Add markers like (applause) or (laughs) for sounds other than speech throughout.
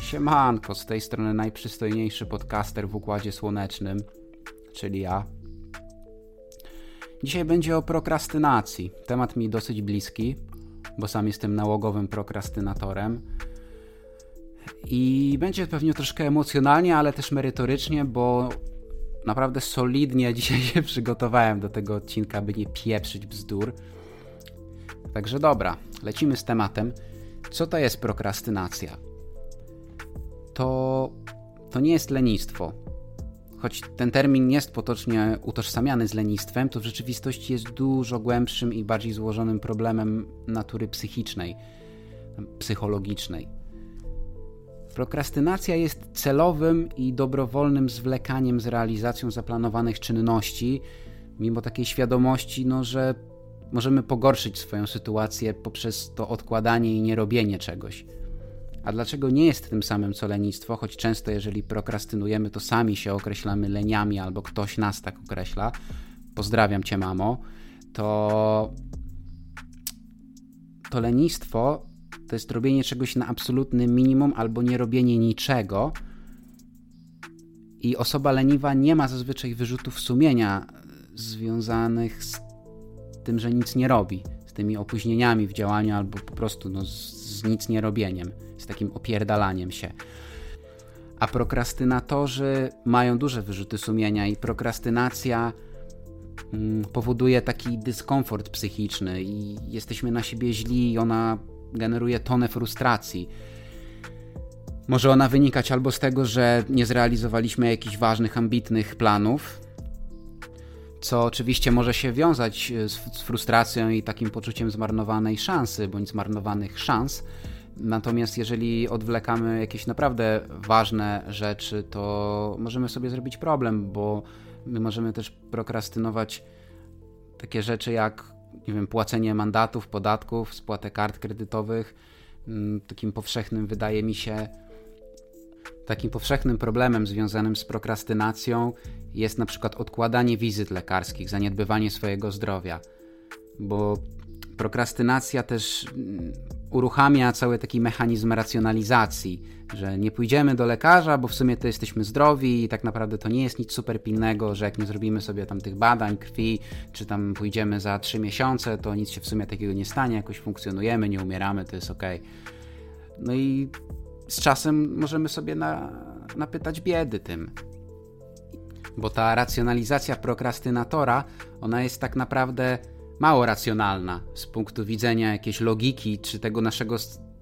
Siemanko, z tej strony najprzystojniejszy podcaster w Układzie Słonecznym, czyli ja. Dzisiaj będzie o prokrastynacji. Temat mi dosyć bliski, bo sam jestem nałogowym prokrastynatorem. I będzie pewnie troszkę emocjonalnie, ale też merytorycznie, bo naprawdę solidnie (laughs) dzisiaj się przygotowałem do tego odcinka, by nie pieprzyć bzdur. Także dobra, lecimy z tematem. Co to jest prokrastynacja? To, to nie jest lenistwo. Choć ten termin jest potocznie utożsamiany z lenistwem, to w rzeczywistości jest dużo głębszym i bardziej złożonym problemem natury psychicznej, psychologicznej. Prokrastynacja jest celowym i dobrowolnym zwlekaniem z realizacją zaplanowanych czynności, mimo takiej świadomości, no, że możemy pogorszyć swoją sytuację poprzez to odkładanie i nierobienie czegoś. A dlaczego nie jest tym samym co lenistwo, choć często jeżeli prokrastynujemy, to sami się określamy leniami albo ktoś nas tak określa. Pozdrawiam cię, mamo. To to lenistwo to jest robienie czegoś na absolutnym minimum albo nie robienie niczego. I osoba leniwa nie ma zazwyczaj wyrzutów sumienia związanych z tym, że nic nie robi, z tymi opóźnieniami w działaniu albo po prostu no, z, z nic nie robieniem, z takim opierdalaniem się. A prokrastynatorzy mają duże wyrzuty sumienia i prokrastynacja mm, powoduje taki dyskomfort psychiczny i jesteśmy na siebie źli i ona generuje tonę frustracji. Może ona wynikać albo z tego, że nie zrealizowaliśmy jakichś ważnych, ambitnych planów, co oczywiście może się wiązać z, z frustracją i takim poczuciem zmarnowanej szansy bądź zmarnowanych szans. Natomiast jeżeli odwlekamy jakieś naprawdę ważne rzeczy, to możemy sobie zrobić problem, bo my możemy też prokrastynować takie rzeczy jak nie wiem, płacenie mandatów, podatków, spłatę kart kredytowych. Mm, takim powszechnym wydaje mi się takim powszechnym problemem związanym z prokrastynacją jest na przykład odkładanie wizyt lekarskich, zaniedbywanie swojego zdrowia. Bo prokrastynacja też mm, uruchamia cały taki mechanizm racjonalizacji, że nie pójdziemy do lekarza, bo w sumie to jesteśmy zdrowi i tak naprawdę to nie jest nic super pilnego, że jak nie zrobimy sobie tam tych badań krwi, czy tam pójdziemy za 3 miesiące, to nic się w sumie takiego nie stanie, jakoś funkcjonujemy, nie umieramy, to jest ok. No i z czasem możemy sobie na, napytać biedy tym. Bo ta racjonalizacja prokrastynatora, ona jest tak naprawdę mało racjonalna z punktu widzenia jakiejś logiki czy tego naszego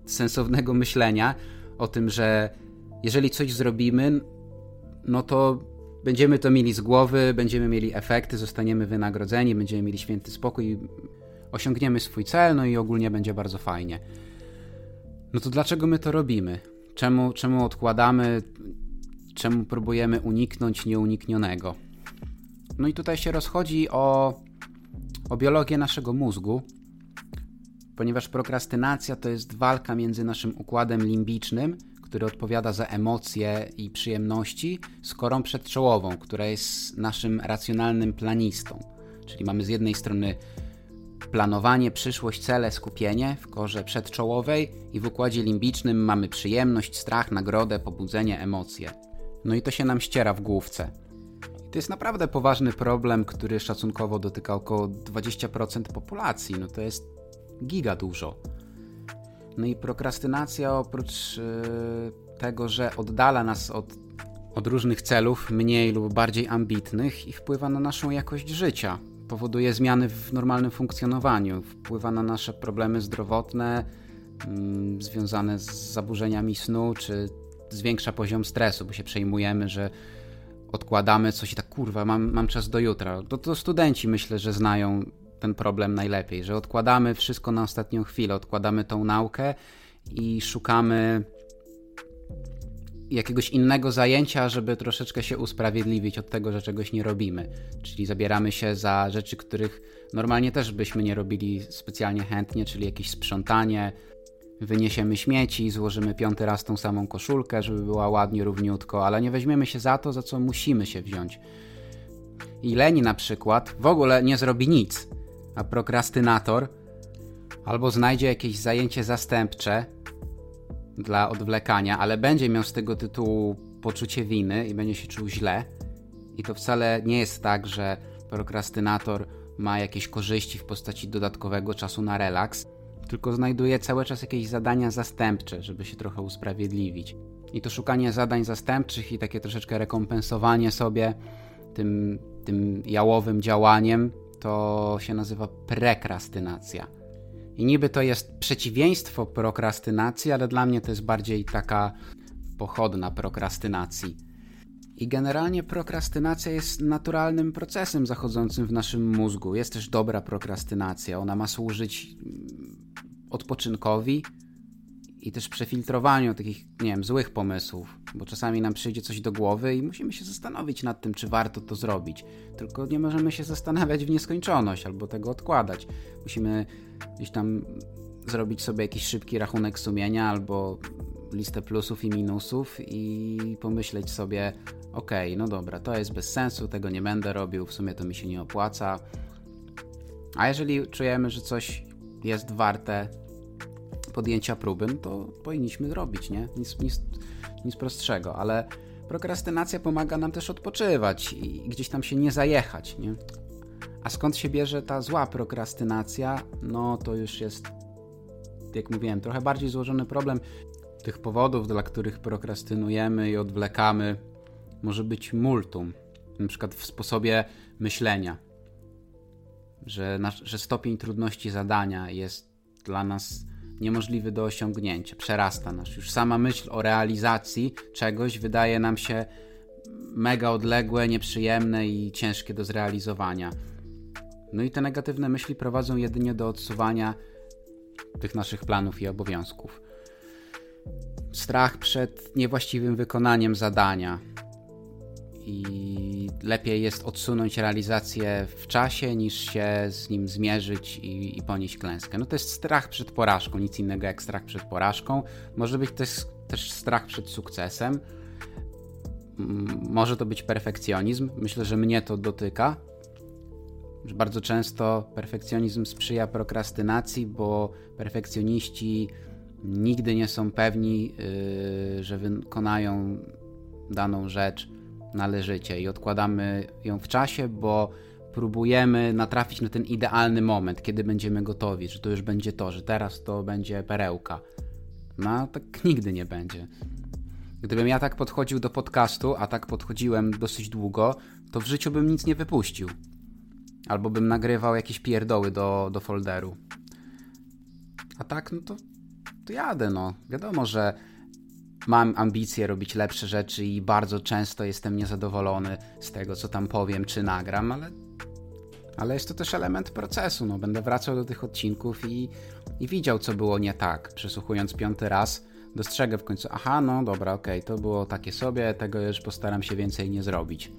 sensownego myślenia o tym, że jeżeli coś zrobimy, no to będziemy to mieli z głowy, będziemy mieli efekty, zostaniemy wynagrodzeni, będziemy mieli święty spokój, osiągniemy swój cel, no i ogólnie będzie bardzo fajnie. No to dlaczego my to robimy? Czemu, czemu odkładamy? Czemu próbujemy uniknąć nieuniknionego? No i tutaj się rozchodzi o o biologię naszego mózgu, ponieważ prokrastynacja to jest walka między naszym układem limbicznym, który odpowiada za emocje i przyjemności, z korą przedczołową, która jest naszym racjonalnym planistą. Czyli mamy z jednej strony planowanie, przyszłość, cele, skupienie w korze przedczołowej i w układzie limbicznym mamy przyjemność, strach, nagrodę, pobudzenie, emocje. No i to się nam ściera w główce. To jest naprawdę poważny problem, który szacunkowo dotyka około 20% populacji. No to jest giga dużo. No i prokrastynacja oprócz yy, tego, że oddala nas od, od różnych celów, mniej lub bardziej ambitnych i wpływa na naszą jakość życia. Powoduje zmiany w normalnym funkcjonowaniu, wpływa na nasze problemy zdrowotne yy, związane z zaburzeniami snu, czy zwiększa poziom stresu, bo się przejmujemy, że odkładamy coś i tak, kurwa, mam, mam czas do jutra. To, to studenci myślę, że znają ten problem najlepiej, że odkładamy wszystko na ostatnią chwilę, odkładamy tą naukę i szukamy jakiegoś innego zajęcia, żeby troszeczkę się usprawiedliwić od tego, że czegoś nie robimy. Czyli zabieramy się za rzeczy, których normalnie też byśmy nie robili specjalnie chętnie, czyli jakieś sprzątanie, wyniesiemy śmieci, złożymy piąty raz tą samą koszulkę, żeby była ładnie, równiutko, ale nie weźmiemy się za to, za co musimy się wziąć. I leni na przykład w ogóle nie zrobi nic, a prokrastynator albo znajdzie jakieś zajęcie zastępcze dla odwlekania, ale będzie miał z tego tytułu poczucie winy i będzie się czuł źle. I to wcale nie jest tak, że prokrastynator ma jakieś korzyści w postaci dodatkowego czasu na relaks, tylko znajduje cały czas jakieś zadania zastępcze, żeby się trochę usprawiedliwić. I to szukanie zadań zastępczych i takie troszeczkę rekompensowanie sobie tym, tym jałowym działaniem to się nazywa prekrastynacja. I niby to jest przeciwieństwo prokrastynacji, ale dla mnie to jest bardziej taka pochodna prokrastynacji. I generalnie prokrastynacja jest naturalnym procesem zachodzącym w naszym mózgu. Jest też dobra prokrastynacja. Ona ma służyć odpoczynkowi i też przefiltrowaniu takich, nie wiem, złych pomysłów, bo czasami nam przyjdzie coś do głowy i musimy się zastanowić nad tym, czy warto to zrobić. Tylko nie możemy się zastanawiać w nieskończoność albo tego odkładać. Musimy gdzieś tam zrobić sobie jakiś szybki rachunek sumienia albo listę plusów i minusów i pomyśleć sobie, ok, no dobra, to jest bez sensu, tego nie będę robił, w sumie to mi się nie opłaca. A jeżeli czujemy, że coś jest warte podjęcia próby, no to powinniśmy robić, nie? Nic, nic, nic prostszego, ale prokrastynacja pomaga nam też odpoczywać i gdzieś tam się nie zajechać, nie? A skąd się bierze ta zła prokrastynacja? No to już jest, jak mówiłem, trochę bardziej złożony problem. Tych powodów, dla których prokrastynujemy i odwlekamy, może być multum. Na przykład w sposobie myślenia, że, nasz, że stopień trudności zadania jest dla nas niemożliwy do osiągnięcia, przerasta nas. Już sama myśl o realizacji czegoś wydaje nam się mega odległe, nieprzyjemne i ciężkie do zrealizowania. No i te negatywne myśli prowadzą jedynie do odsuwania tych naszych planów i obowiązków. Strach przed niewłaściwym wykonaniem zadania, i lepiej jest odsunąć realizację w czasie, niż się z nim zmierzyć i, i, ponieść klęskę. No to jest strach przed porażką, nic innego jak strach przed porażką. Może być też, też strach przed sukcesem. Może to być perfekcjonizm. Myślę, że mnie to dotyka. Bardzo często perfekcjonizm sprzyja prokrastynacji, bo perfekcjoniści nigdy nie są pewni, yy, że wykonają daną rzecz należycie i odkładamy ją w czasie, bo próbujemy natrafić na ten idealny moment, kiedy będziemy gotowi, że to już będzie to, że teraz to będzie perełka. No, tak nigdy nie będzie. Gdybym ja tak podchodził do podcastu, a tak podchodziłem dosyć długo, to w życiu bym nic nie wypuścił. Albo bym nagrywał jakieś pierdoły do, do folderu. A tak, no to, to jadę, no. Wiadomo, że mam ambicje robić lepsze rzeczy i bardzo często jestem niezadowolony z tego, co tam powiem czy nagram, ale, ale jest to też element procesu. No, będę wracał do tych odcinków i, i widział, co było nie tak. Przesłuchując piąty raz, dostrzegę w końcu, aha, no dobra, okej, okay, to było takie sobie, tego już postaram się więcej nie zrobić.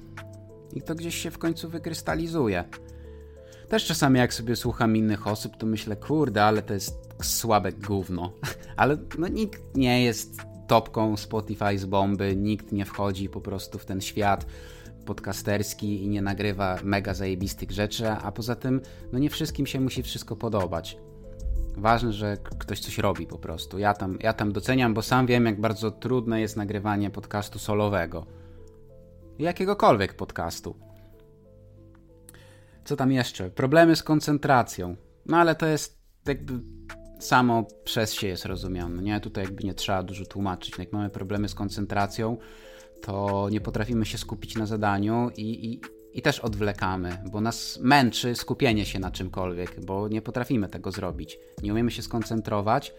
I to gdzieś się w końcu wykrystalizuje. Też czasami jak sobie słucham innych osób, to myślę, kurde, ale to jest słabe gówno. (laughs) ale no nikt nie jest topką Spotify z bomby, nikt nie wchodzi po prostu w ten świat podcasterski i nie nagrywa mega zajebistych rzeczy, a poza tym no nie wszystkim się musi wszystko podobać. Ważne, że ktoś coś robi po prostu. Ja tam, ja tam doceniam, bo sam wiem, jak bardzo trudne jest nagrywanie podcastu solowego. Jakiegokolwiek podcastu. Co tam jeszcze? Problemy z koncentracją. No ale to jest jakby samo przez się jest rozumiane. Nie? Tutaj jakby nie trzeba dużo tłumaczyć. Jak mamy problemy z koncentracją, to nie potrafimy się skupić na zadaniu i, i, i też odwlekamy, bo nas męczy skupienie się na czymkolwiek, bo nie potrafimy tego zrobić. Nie umiemy się skoncentrować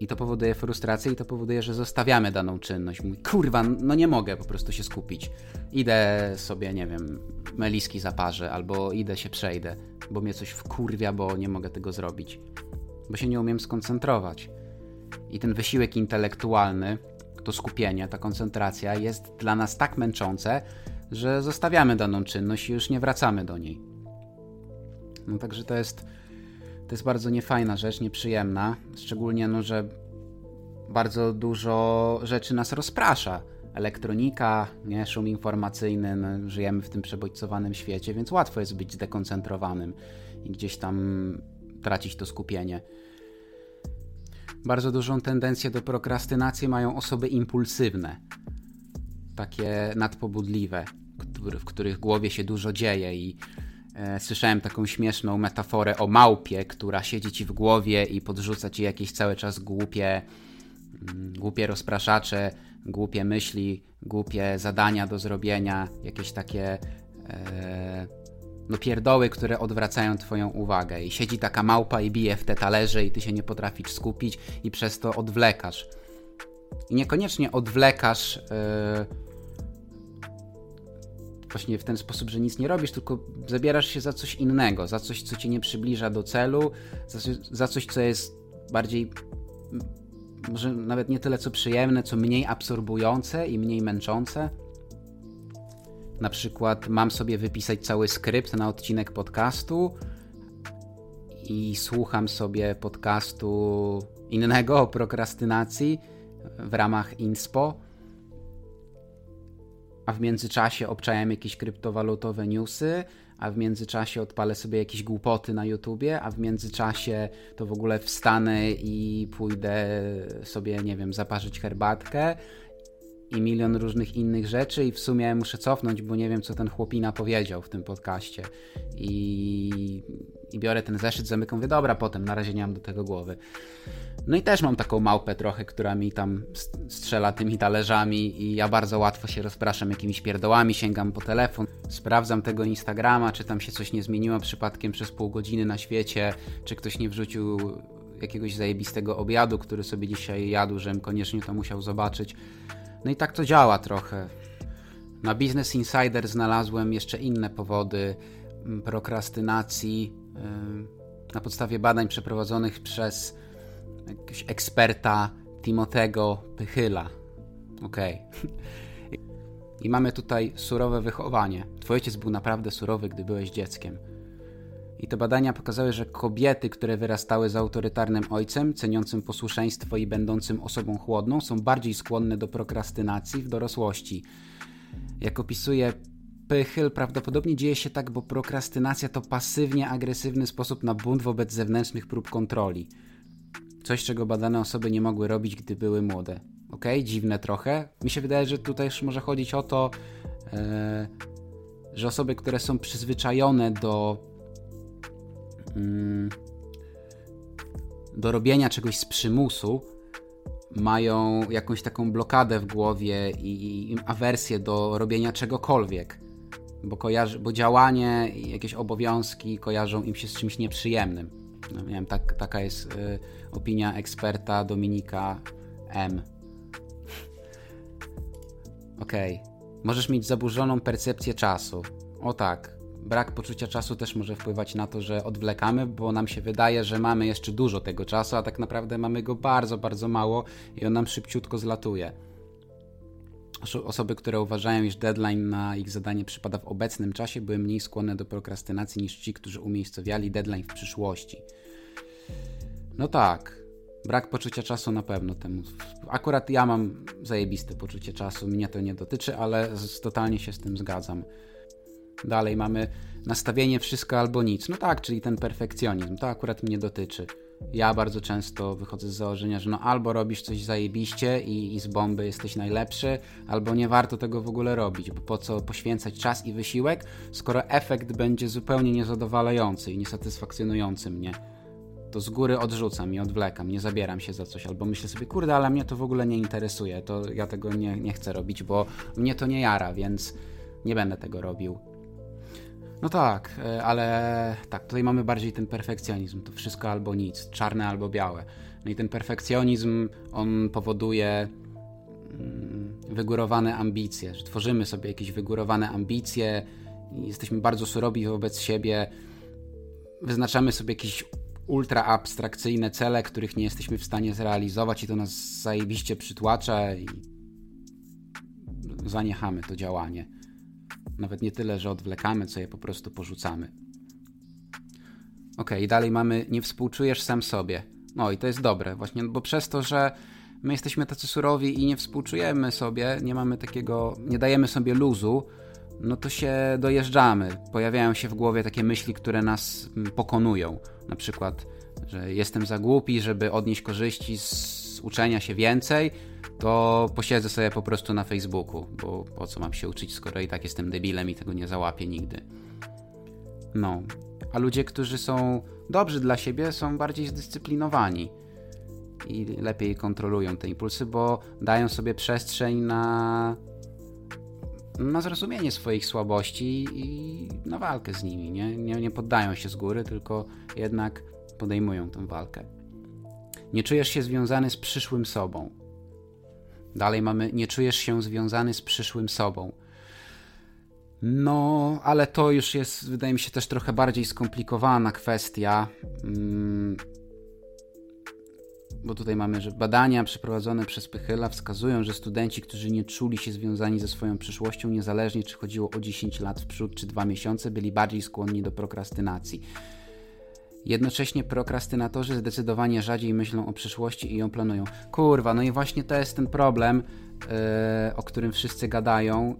i to powoduje frustrację i to powoduje, że zostawiamy daną czynność. Mój kurwa, no nie mogę po prostu się skupić. Idę sobie, nie wiem, meliski zaparzę albo idę się przejdę, bo mnie coś wkurwia, bo nie mogę tego zrobić bo się nie umiem skoncentrować. I ten wysiłek intelektualny, to skupienie, ta koncentracja jest dla nas tak męczące, że zostawiamy daną czynność i już nie wracamy do niej. No także to jest, to jest bardzo niefajna rzecz, nieprzyjemna, szczególnie no, że bardzo dużo rzeczy nas rozprasza. Elektronika, nie, szum informacyjny, no, żyjemy w tym przebodźcowanym świecie, więc łatwo jest być zdekoncentrowanym i gdzieś tam tracić to skupienie. Bardzo dużą tendencję do prokrastynacji mają osoby impulsywne, takie nadpobudliwe, w których głowie się dużo dzieje i e, słyszałem taką śmieszną metaforę o małpie, która siedzi ci w głowie i podrzuca ci jakieś cały czas głupie, mm, głupie rozpraszacze, głupie myśli, głupie zadania do zrobienia, jakieś takie e, no pierdoły, które odwracają twoją uwagę i siedzi taka małpa i bije w te talerze i ty się nie potrafisz skupić i przez to odwlekasz. I niekoniecznie odwlekasz yy, właśnie w ten sposób, że nic nie robisz, tylko zabierasz się za coś innego, za coś, co cię nie przybliża do celu, za, za coś, co jest bardziej może nawet nie tyle co przyjemne, co mniej absorbujące i mniej męczące. Na przykład mam sobie wypisać cały skrypt na odcinek podcastu i słucham sobie podcastu innego o prokrastynacji w ramach Inspo, a w międzyczasie obczajam jakieś kryptowalutowe newsy, a w międzyczasie odpalę sobie jakieś głupoty na YouTubie, a w międzyczasie to w ogóle wstanę i pójdę sobie, nie wiem, zaparzyć herbatkę i milion różnych innych rzeczy i w sumie muszę cofnąć, bo nie wiem, co ten chłopina powiedział w tym podcaście. I, i biorę ten zeszyt, zamykam, mówię, dobra, potem, na razie nie mam do tego głowy. No i też mam taką małpę trochę, która mi tam strzela tymi talerzami i ja bardzo łatwo się rozpraszam jakimiś pierdołami, sięgam po telefon, sprawdzam tego Instagrama, czy tam się coś nie zmieniło przypadkiem przez pół godziny na świecie, czy ktoś nie wrzucił jakiegoś zajebistego obiadu, który sobie dzisiaj jadł, żebym koniecznie to musiał zobaczyć. No i tak to działa trochę. Na Business Insider znalazłem jeszcze inne powody mm, prokrastynacji na podstawie badań przeprowadzonych przez jakiegoś eksperta Timotego Pychyla. Okej. Okay. (laughs) I mamy tutaj surowe wychowanie. Twój ojciec był naprawdę surowy, gdy byłeś dzieckiem. I te badania pokazały, że kobiety, które wyrastały z autorytarnym ojcem, ceniącym posłuszeństwo i będącym osobą chłodną, są bardziej skłonne do prokrastynacji w dorosłości. Jak opisuje Pychyl, prawdopodobnie dzieje się tak, bo prokrastynacja to pasywnie agresywny sposób na bunt wobec zewnętrznych prób kontroli. Coś, czego badane osoby nie mogły robić, gdy były młode. Ok, dziwne trochę. Mi się wydaje, że tutaj już może chodzić o to, yy, że osoby, które są przyzwyczajone do do robienia czegoś z przymusu mają jakąś taką blokadę w głowie i, i awersję do robienia czegokolwiek, bo, kojarzy, bo działanie i jakieś obowiązki kojarzą im się z czymś nieprzyjemnym. No, nie wiem, tak, taka jest y, opinia eksperta Dominika M. Okej. Okay. Możesz mieć zaburzoną percepcję czasu. O tak brak poczucia czasu też może wpływać na to, że odwlekamy, bo nam się wydaje, że mamy jeszcze dużo tego czasu, a tak naprawdę mamy go bardzo, bardzo mało i on nam szybciutko zlatuje. Osoby, które uważają, iż deadline na ich zadanie przypada w obecnym czasie, były mniej skłonne do prokrastynacji niż ci, którzy umiejscowiali deadline w przyszłości. No tak, brak poczucia czasu na pewno temu. Akurat ja mam zajebiste poczucie czasu, mnie to nie dotyczy, ale totalnie się z tym zgadzam. Dalej mamy nastawienie wszystko albo nic. No tak, czyli ten perfekcjonizm. To akurat mnie dotyczy. Ja bardzo często wychodzę z założenia, że no albo robisz coś zajebiście i, i z bomby jesteś najlepszy, albo nie warto tego w ogóle robić, bo po co poświęcać czas i wysiłek, skoro efekt będzie zupełnie niezadowalający i niesatysfakcjonujący mnie. To z góry odrzucam i odwlekam, nie zabieram się za coś, albo myślę sobie, kurde, ale mnie to w ogóle nie interesuje, to ja tego nie, nie chcę robić, bo mnie to nie jara, więc nie będę tego robił. No tak, e, ale tak, tutaj mamy bardziej ten perfekcjonizm. To wszystko albo nic, czarne albo białe. No i ten perfekcjonizm, on powoduje mm, wygórowane ambicje, że tworzymy sobie jakieś wygórowane ambicje, jesteśmy bardzo surowi wobec siebie, wyznaczamy sobie jakieś ultra abstrakcyjne cele, których nie jesteśmy w stanie zrealizować i to nas zajebiście przytłacza i zaniechamy to działanie. Nawet nie tyle, że odwlekamy, co je po prostu porzucamy. Ok, i dalej mamy nie współczujesz sam sobie. No i to jest dobre, właśnie, bo przez to, że my jesteśmy tacy surowi i nie współczujemy sobie, nie mamy takiego, nie dajemy sobie luzu, no to się dojeżdżamy. Pojawiają się w głowie takie myśli, które nas mm, pokonują. Na przykład, że jestem za głupi, żeby odnieść korzyści z uczenia się więcej, to posiedzę sobie po prostu na Facebooku, bo po co mam się uczyć, skoro i tak jestem debilem i tego nie załapię nigdy. No. A ludzie, którzy są dobrzy dla siebie, są bardziej zdyscyplinowani i lepiej kontrolują te impulsy, bo dają sobie przestrzeń na, na zrozumienie swoich słabości i na walkę z nimi. Nie? Nie, nie poddają się z góry, tylko jednak podejmują tę walkę. Nie czujesz się związany z przyszłym sobą. Dalej mamy, nie czujesz się związany z przyszłym sobą. No, ale to już jest, wydaje mi się, też trochę bardziej skomplikowana kwestia. Hmm bo tutaj mamy, że badania przeprowadzone przez Pychyla wskazują, że studenci, którzy nie czuli się związani ze swoją przyszłością, niezależnie czy chodziło o 10 lat w przód czy 2 miesiące, byli bardziej skłonni do prokrastynacji. Jednocześnie prokrastynatorzy zdecydowanie rzadziej myślą o przyszłości i ją planują. Kurwa, no i właśnie to jest ten problem, yy, o którym wszyscy gadają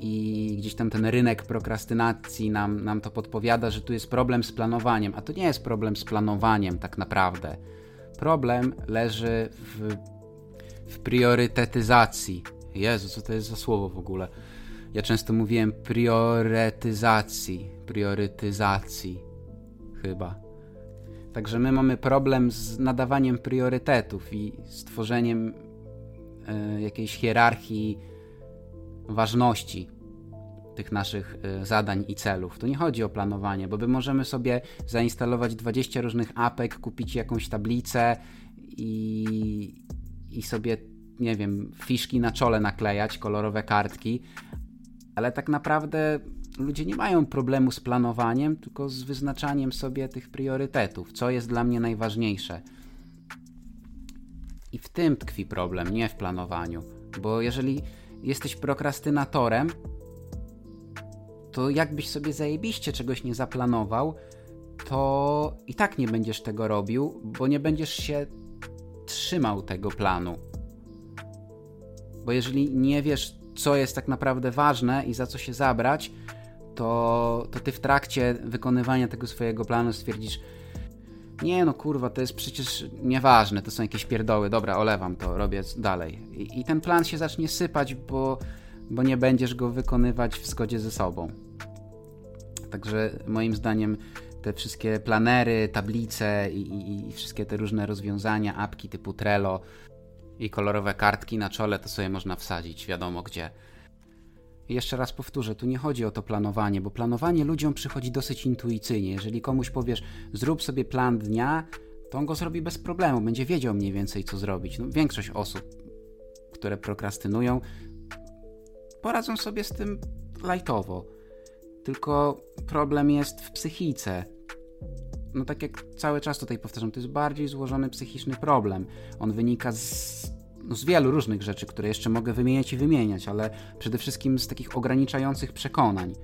i gdzieś tam ten rynek prokrastynacji nam, nam to podpowiada, że tu jest problem z planowaniem, a to nie jest problem z planowaniem tak naprawdę Problem leży w, w priorytetyzacji. Jezu, co to jest za słowo w ogóle? Ja często mówiłem priorytetyzacji, priorytetyzacji, chyba. Także my mamy problem z nadawaniem priorytetów i stworzeniem y, jakiejś hierarchii ważności tych naszych y, zadań i celów. Tu nie chodzi o planowanie, bo my możemy sobie zainstalować 20 różnych apek, kupić jakąś tablicę i, i sobie, nie wiem, fiszki na czole naklejać, kolorowe kartki, ale tak naprawdę ludzie nie mają problemu z planowaniem, tylko z wyznaczaniem sobie tych priorytetów, co jest dla mnie najważniejsze. I w tym tkwi problem, nie w planowaniu. Bo jeżeli jesteś prokrastynatorem, to jakbyś sobie zajebiście czegoś nie zaplanował, to i tak nie będziesz tego robił, bo nie będziesz się trzymał tego planu. Bo jeżeli nie wiesz, co jest tak naprawdę ważne i za co się zabrać, to, to ty w trakcie wykonywania tego swojego planu stwierdzisz, nie no kurwa, to jest przecież nieważne, to są jakieś pierdoły, dobra, olewam to, robię dalej. I, i ten plan się zacznie sypać, bo, bo nie będziesz go wykonywać w zgodzie ze sobą. Także moim zdaniem te wszystkie planery, tablice i, i, i, wszystkie te różne rozwiązania, apki typu Trello i kolorowe kartki na czole to sobie można wsadzić wiadomo gdzie. Jeszcze raz powtórzę, tu nie chodzi o to planowanie, bo planowanie ludziom przychodzi dosyć intuicyjnie. Jeżeli komuś powiesz, zrób sobie plan dnia, to on go zrobi bez problemu, będzie wiedział mniej więcej, co zrobić. No, większość osób, które prokrastynują, poradzą sobie z tym lajtowo. Tylko problem jest w psychice. No tak jak cały czas tutaj powtarzam, to jest bardziej złożony psychiczny problem. On wynika z, no z wielu różnych rzeczy, które jeszcze mogę wymieniać i wymieniać, ale przede wszystkim z takich ograniczających przekonań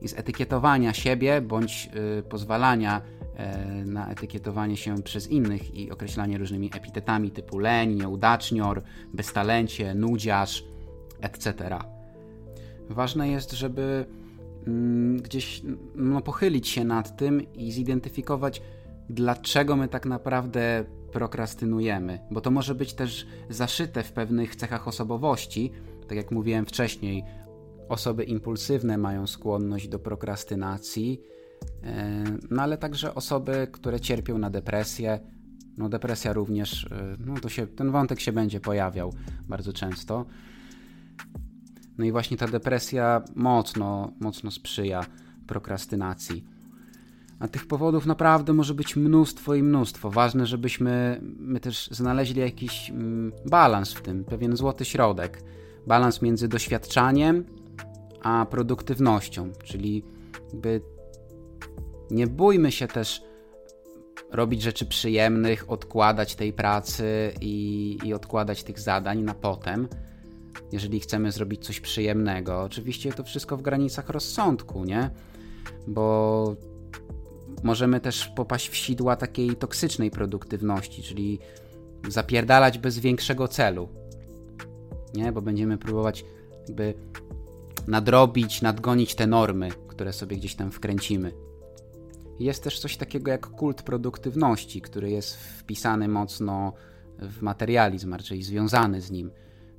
i z etykietowania siebie bądź y, pozwalania y, na etykietowanie się przez innych i określanie różnymi epitetami typu leń, nieudacznior, beztalencie, nudziarz, etc. Ważne jest, żeby Mm, gdzieś no, pochylić się nad tym i zidentyfikować, dlaczego my tak naprawdę prokrastynujemy, bo to może być też zaszyte w pewnych cechach osobowości. Tak jak mówiłem wcześniej, osoby impulsywne mają skłonność do prokrastynacji, e, no ale także osoby, które cierpią na depresję. No depresja również, e, no to się, ten wątek się będzie pojawiał bardzo często. No i właśnie ta depresja mocno, mocno sprzyja prokrastynacji. A tych powodów naprawdę może być mnóstwo i mnóstwo. Ważne, żebyśmy my też znaleźli jakiś mm, balans w tym, pewien złoty środek. Balans między doświadczaniem a produktywnością, czyli by nie bójmy się też robić rzeczy przyjemnych, odkładać tej pracy i, i odkładać tych zadań na potem jeżeli chcemy zrobić coś przyjemnego. Oczywiście to wszystko w granicach rozsądku, nie? Bo możemy też popaść w sidła takiej toksycznej produktywności, czyli zapierdalać bez większego celu. Nie, bo będziemy próbować jakby nadrobić, nadgonić te normy, które sobie gdzieś tam wkręcimy. Jest też coś takiego jak kult produktywności, który jest wpisany mocno w materializm, raczej związany z nim,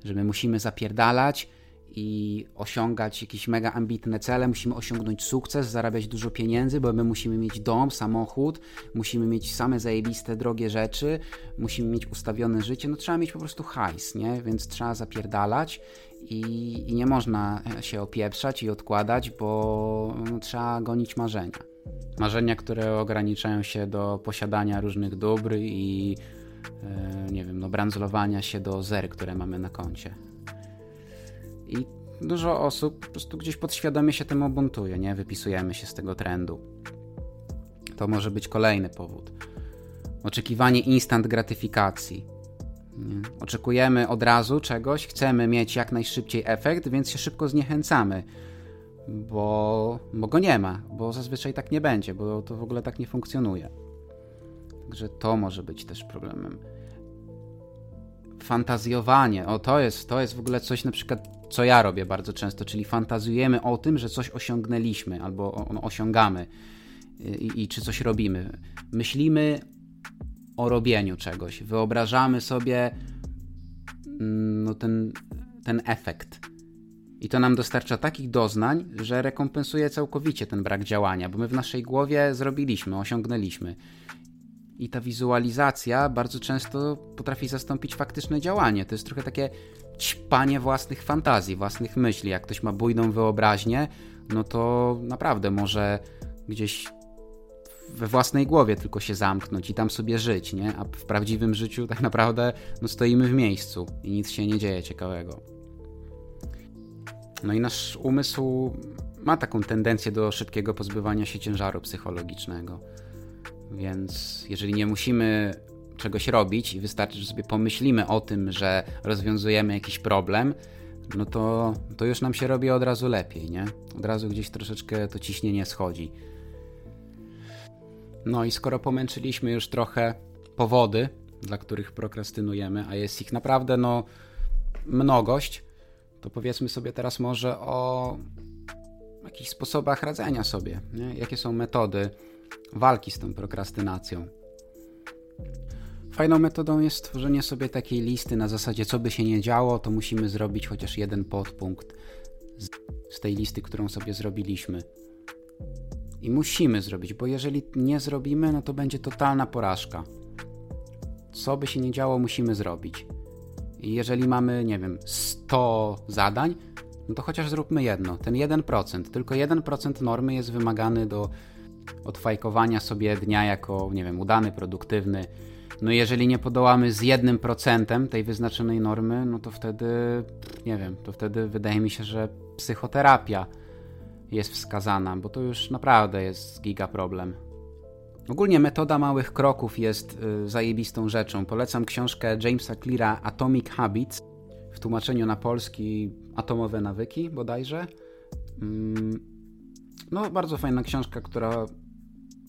że my musimy zapierdalać i osiągać jakieś mega ambitne cele, musimy osiągnąć sukces, zarabiać dużo pieniędzy, bo my musimy mieć dom, samochód, musimy mieć same zajebiste, drogie rzeczy, musimy mieć ustawione życie, no trzeba mieć po prostu hajs, nie? Więc trzeba zapierdalać i, i nie można się opieprzać i odkładać, bo no, trzeba gonić marzenia. Marzenia, które ograniczają się do posiadania różnych dóbr i e, nie wiem, no brandzlowania się do zer, które mamy na koncie. I dużo osób po prostu gdzieś podświadomie się tym obuntuje, nie? Wypisujemy się z tego trendu. To może być kolejny powód. Oczekiwanie instant gratyfikacji. Nie? Oczekujemy od razu czegoś, chcemy mieć jak najszybciej efekt, więc się szybko zniechęcamy, bo, bo go nie ma, bo zazwyczaj tak nie będzie, bo to w ogóle tak nie funkcjonuje. Także to może być też problemem. Fantazjowanie, o to jest, to jest w ogóle coś na przykład co ja robię bardzo często, czyli fantazjujemy o tym, że coś osiągnęliśmy albo no, osiągamy i, i czy coś robimy. Myślimy o robieniu czegoś, wyobrażamy sobie mm, no, ten, ten efekt. I to nam dostarcza takich doznań, że rekompensuje całkowicie ten brak działania, bo my w naszej głowie zrobiliśmy, osiągnęliśmy. I ta wizualizacja bardzo często potrafi zastąpić faktyczne działanie. To jest trochę takie ćpanie własnych fantazji, własnych myśli. Jak ktoś ma bujną wyobraźnię, no to naprawdę może gdzieś we własnej głowie tylko się zamknąć i tam sobie żyć, nie? A w prawdziwym życiu tak naprawdę no, stoimy w miejscu i nic się nie dzieje ciekawego. No i nasz umysł ma taką tendencję do szybkiego pozbywania się ciężaru psychologicznego. Więc jeżeli nie musimy czegoś robić i wystarczy, że sobie pomyślimy o tym, że rozwiązujemy jakiś problem, no to, to już nam się robi od razu lepiej, nie? Od razu gdzieś troszeczkę to ciśnienie schodzi. No i skoro pomęczyliśmy już trochę powody, dla których prokrastynujemy, a jest ich naprawdę no mnogość, to powiedzmy sobie teraz może o jakichś sposobach radzenia sobie. Nie? Jakie są metody walki z tą prokrastynacją? Fajną metodą jest stworzenie sobie takiej listy na zasadzie, co by się nie działo, to musimy zrobić chociaż jeden podpunkt z, tej listy, którą sobie zrobiliśmy. I musimy zrobić, bo jeżeli nie zrobimy, no to będzie totalna porażka. Co by się nie działo, musimy zrobić. I jeżeli mamy, nie wiem, 100 zadań, no to chociaż zróbmy jedno, ten 1%. Tylko 1% normy jest wymagany do odfajkowania sobie dnia jako, nie wiem, udany, produktywny no jeżeli nie podołamy z jednym procentem tej wyznaczonej normy, no to wtedy, nie wiem, to wtedy wydaje mi się, że psychoterapia jest wskazana, bo to już naprawdę jest giga problem. Ogólnie metoda małych kroków jest y, zajebistą rzeczą. Polecam książkę Jamesa Cleara Atomic Habits w tłumaczeniu na polski Atomowe nawyki bodajże. Mm, no, bardzo fajna książka, która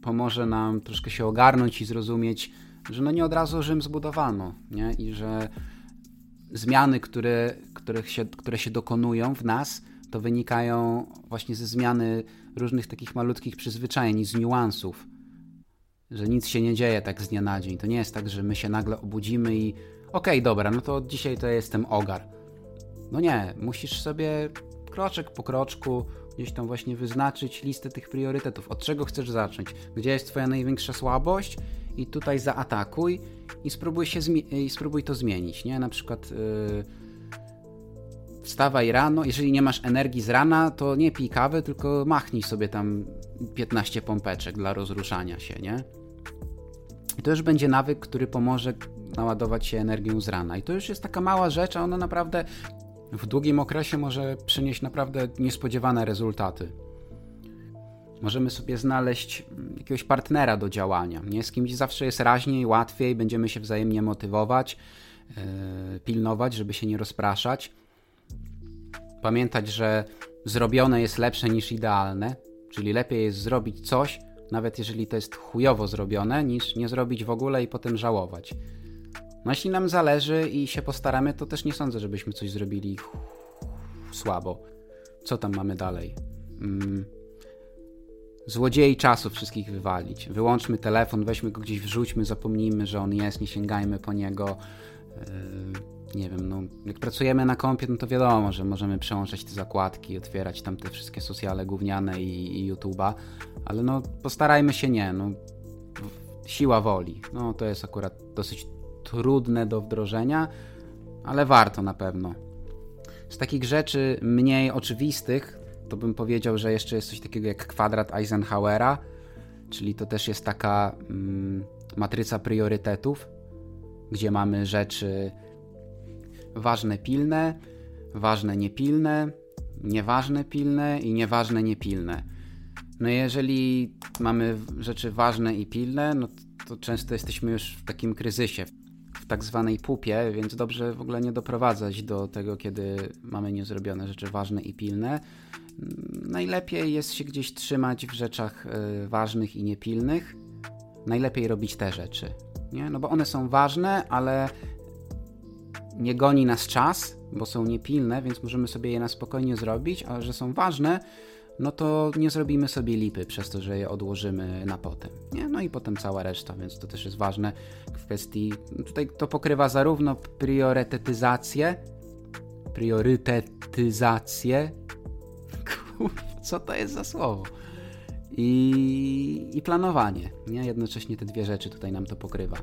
pomoże nam troszkę się ogarnąć i zrozumieć, że no nie od razu Rzym zbudowano, nie? I że zmiany, które, których się, które się dokonują w nas, to wynikają właśnie ze zmiany różnych takich malutkich przyzwyczajeń, z niuansów. Że nic się nie dzieje tak z dnia na dzień. To nie jest tak, że my się nagle obudzimy i okej, okay, dobra, no to dzisiaj to jestem ogar. No nie, musisz sobie kroczek po kroczku gdzieś tam właśnie wyznaczyć listę tych priorytetów. Od czego chcesz zacząć? Gdzie jest twoja największa słabość i tutaj zaatakuj i spróbuj, się i spróbuj to zmienić, nie? Na przykład yy, wstawaj rano, jeżeli nie masz energii z rana, to nie pij kawy, tylko machnij sobie tam 15 pompeczek dla rozruszania się, nie? I to już będzie nawyk, który pomoże naładować się energią z rana. I to już jest taka mała rzecz, a ona naprawdę w długim okresie może przynieść naprawdę niespodziewane rezultaty możemy sobie znaleźć mm, jakiegoś partnera do działania. Nie? Z kimś zawsze jest raźniej, łatwiej, będziemy się wzajemnie motywować, yy, pilnować, żeby się nie rozpraszać. Pamiętać, że zrobione jest lepsze niż idealne, czyli lepiej jest zrobić coś, nawet jeżeli to jest chujowo zrobione, niż nie zrobić w ogóle i potem żałować. No jeśli nam zależy i się postaramy, to też nie sądzę, żebyśmy coś zrobili słabo. Co tam mamy dalej? Mm. Złodziei czasu wszystkich wywalić. Wyłączmy telefon, weźmy go gdzieś, wrzućmy, zapomnijmy, że on jest, nie sięgajmy po niego. Yy, nie wiem, no, jak pracujemy na kompie, no to wiadomo, że możemy przełączać te zakładki, otwierać tam te wszystkie socjale gówniane i, i YouTube'a, ale no postarajmy się nie, no siła woli. No to jest akurat dosyć trudne do wdrożenia, ale warto na pewno. Z takich rzeczy mniej oczywistych, to bym powiedział, że jeszcze jest coś takiego jak kwadrat Eisenhowera, czyli to też jest taka mm, matryca priorytetów, gdzie mamy rzeczy ważne, pilne, ważne, niepilne, nieważne, pilne i nieważne, niepilne. No jeżeli mamy rzeczy ważne i pilne, no to często jesteśmy już w takim kryzysie, tak zwanej pupie, więc dobrze w ogóle nie doprowadzać do tego, kiedy mamy niezrobione rzeczy ważne i pilne. Najlepiej jest się gdzieś trzymać w rzeczach y, ważnych i niepilnych. Najlepiej robić te rzeczy, nie? No bo one są ważne, ale nie goni nas czas, bo są niepilne, więc możemy sobie je na spokojnie zrobić, a że są ważne, no to nie zrobimy sobie lipy przez to, że je odłożymy na potem. Nie? No i potem cała reszta, więc to też jest ważne w kwestii. Tutaj to pokrywa zarówno priorytetyzację, priorytetyzację. (laughs) co to jest za słowo? I, i planowanie. Nie? Jednocześnie te dwie rzeczy tutaj nam to pokrywa.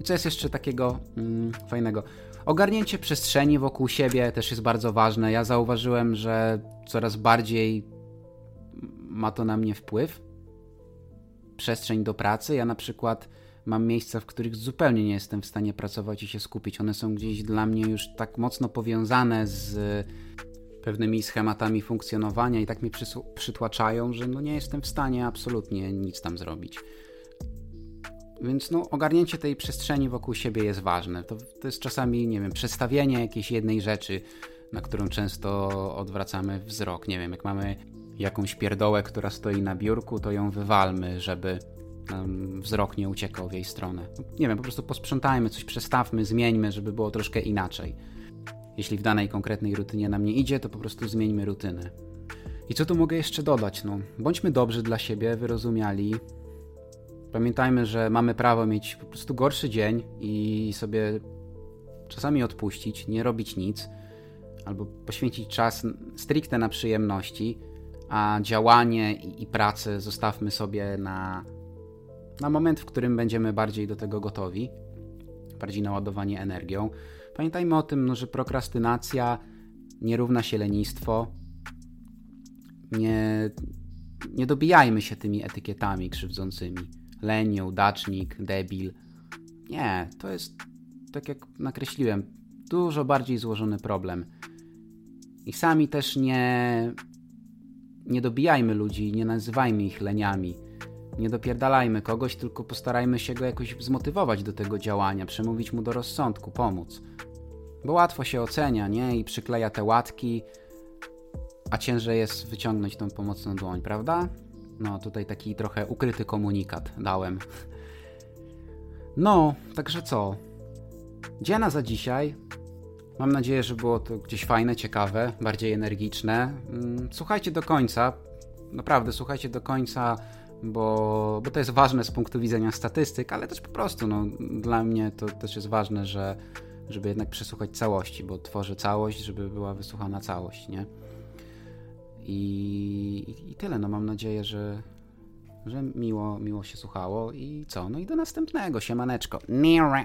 I co jest jeszcze takiego mm, fajnego? Ogarnięcie przestrzeni wokół siebie też jest bardzo ważne. Ja zauważyłem, że coraz bardziej ma to na mnie wpływ. Przestrzeń do pracy. Ja na przykład mam miejsca, w których zupełnie nie jestem w stanie pracować i się skupić. One są gdzieś dla mnie już tak mocno powiązane z pewnymi schematami funkcjonowania i tak mnie przytłaczają, że no nie jestem w stanie absolutnie nic tam zrobić. Więc no, ogarnięcie tej przestrzeni wokół siebie jest ważne. To, to jest czasami, nie wiem, przestawienie jakiejś jednej rzeczy, na którą często odwracamy wzrok. Nie wiem, jak mamy jakąś pierdołę, która stoi na biurku, to ją wywalmy, żeby wzrok nie uciekał w jej stronę. Nie wiem, po prostu posprzątajmy, coś przestawmy, zmieńmy, żeby było troszkę inaczej. Jeśli w danej konkretnej rutynie nam nie idzie, to po prostu zmieńmy rutynę. I co tu mogę jeszcze dodać? No, bądźmy dobrzy dla siebie, wyrozumiali, Pamiętajmy, że mamy prawo mieć po prostu gorszy dzień i sobie czasami odpuścić, nie robić nic, albo poświęcić czas stricte na przyjemności, a działanie i, pracę zostawmy sobie na, na moment, w którym będziemy bardziej do tego gotowi, bardziej naładowani energią. Pamiętajmy o tym, no, że prokrastynacja nie równa się lenistwo. Nie, nie dobijajmy się tymi etykietami krzywdzącymi leń, nieudacznik, debil. Nie, to jest, tak jak nakreśliłem, dużo bardziej złożony problem. I sami też nie, nie dobijajmy ludzi, nie nazywajmy ich leniami. Nie dopierdalajmy kogoś, tylko postarajmy się go jakoś zmotywować do tego działania, przemówić mu do rozsądku, pomóc. Bo łatwo się ocenia, nie? I przykleja te łatki, a ciężej jest wyciągnąć tą pomocną dłoń, prawda? No, tutaj taki trochę ukryty komunikat dałem. No, także co? Dziena za dzisiaj. Mam nadzieję, że było to gdzieś fajne, ciekawe, bardziej energiczne. Mm, słuchajcie do końca. Naprawdę, słuchajcie do końca, bo, bo to jest ważne z punktu widzenia statystyk, ale też po prostu no, dla mnie to też jest ważne, że, żeby jednak przesłuchać całości, bo tworzę całość, żeby była wysłuchana całość, nie? I, i, tyle. No mam nadzieję, że, że miło, miło się słuchało i co? No i do następnego. Siemaneczko. Nire.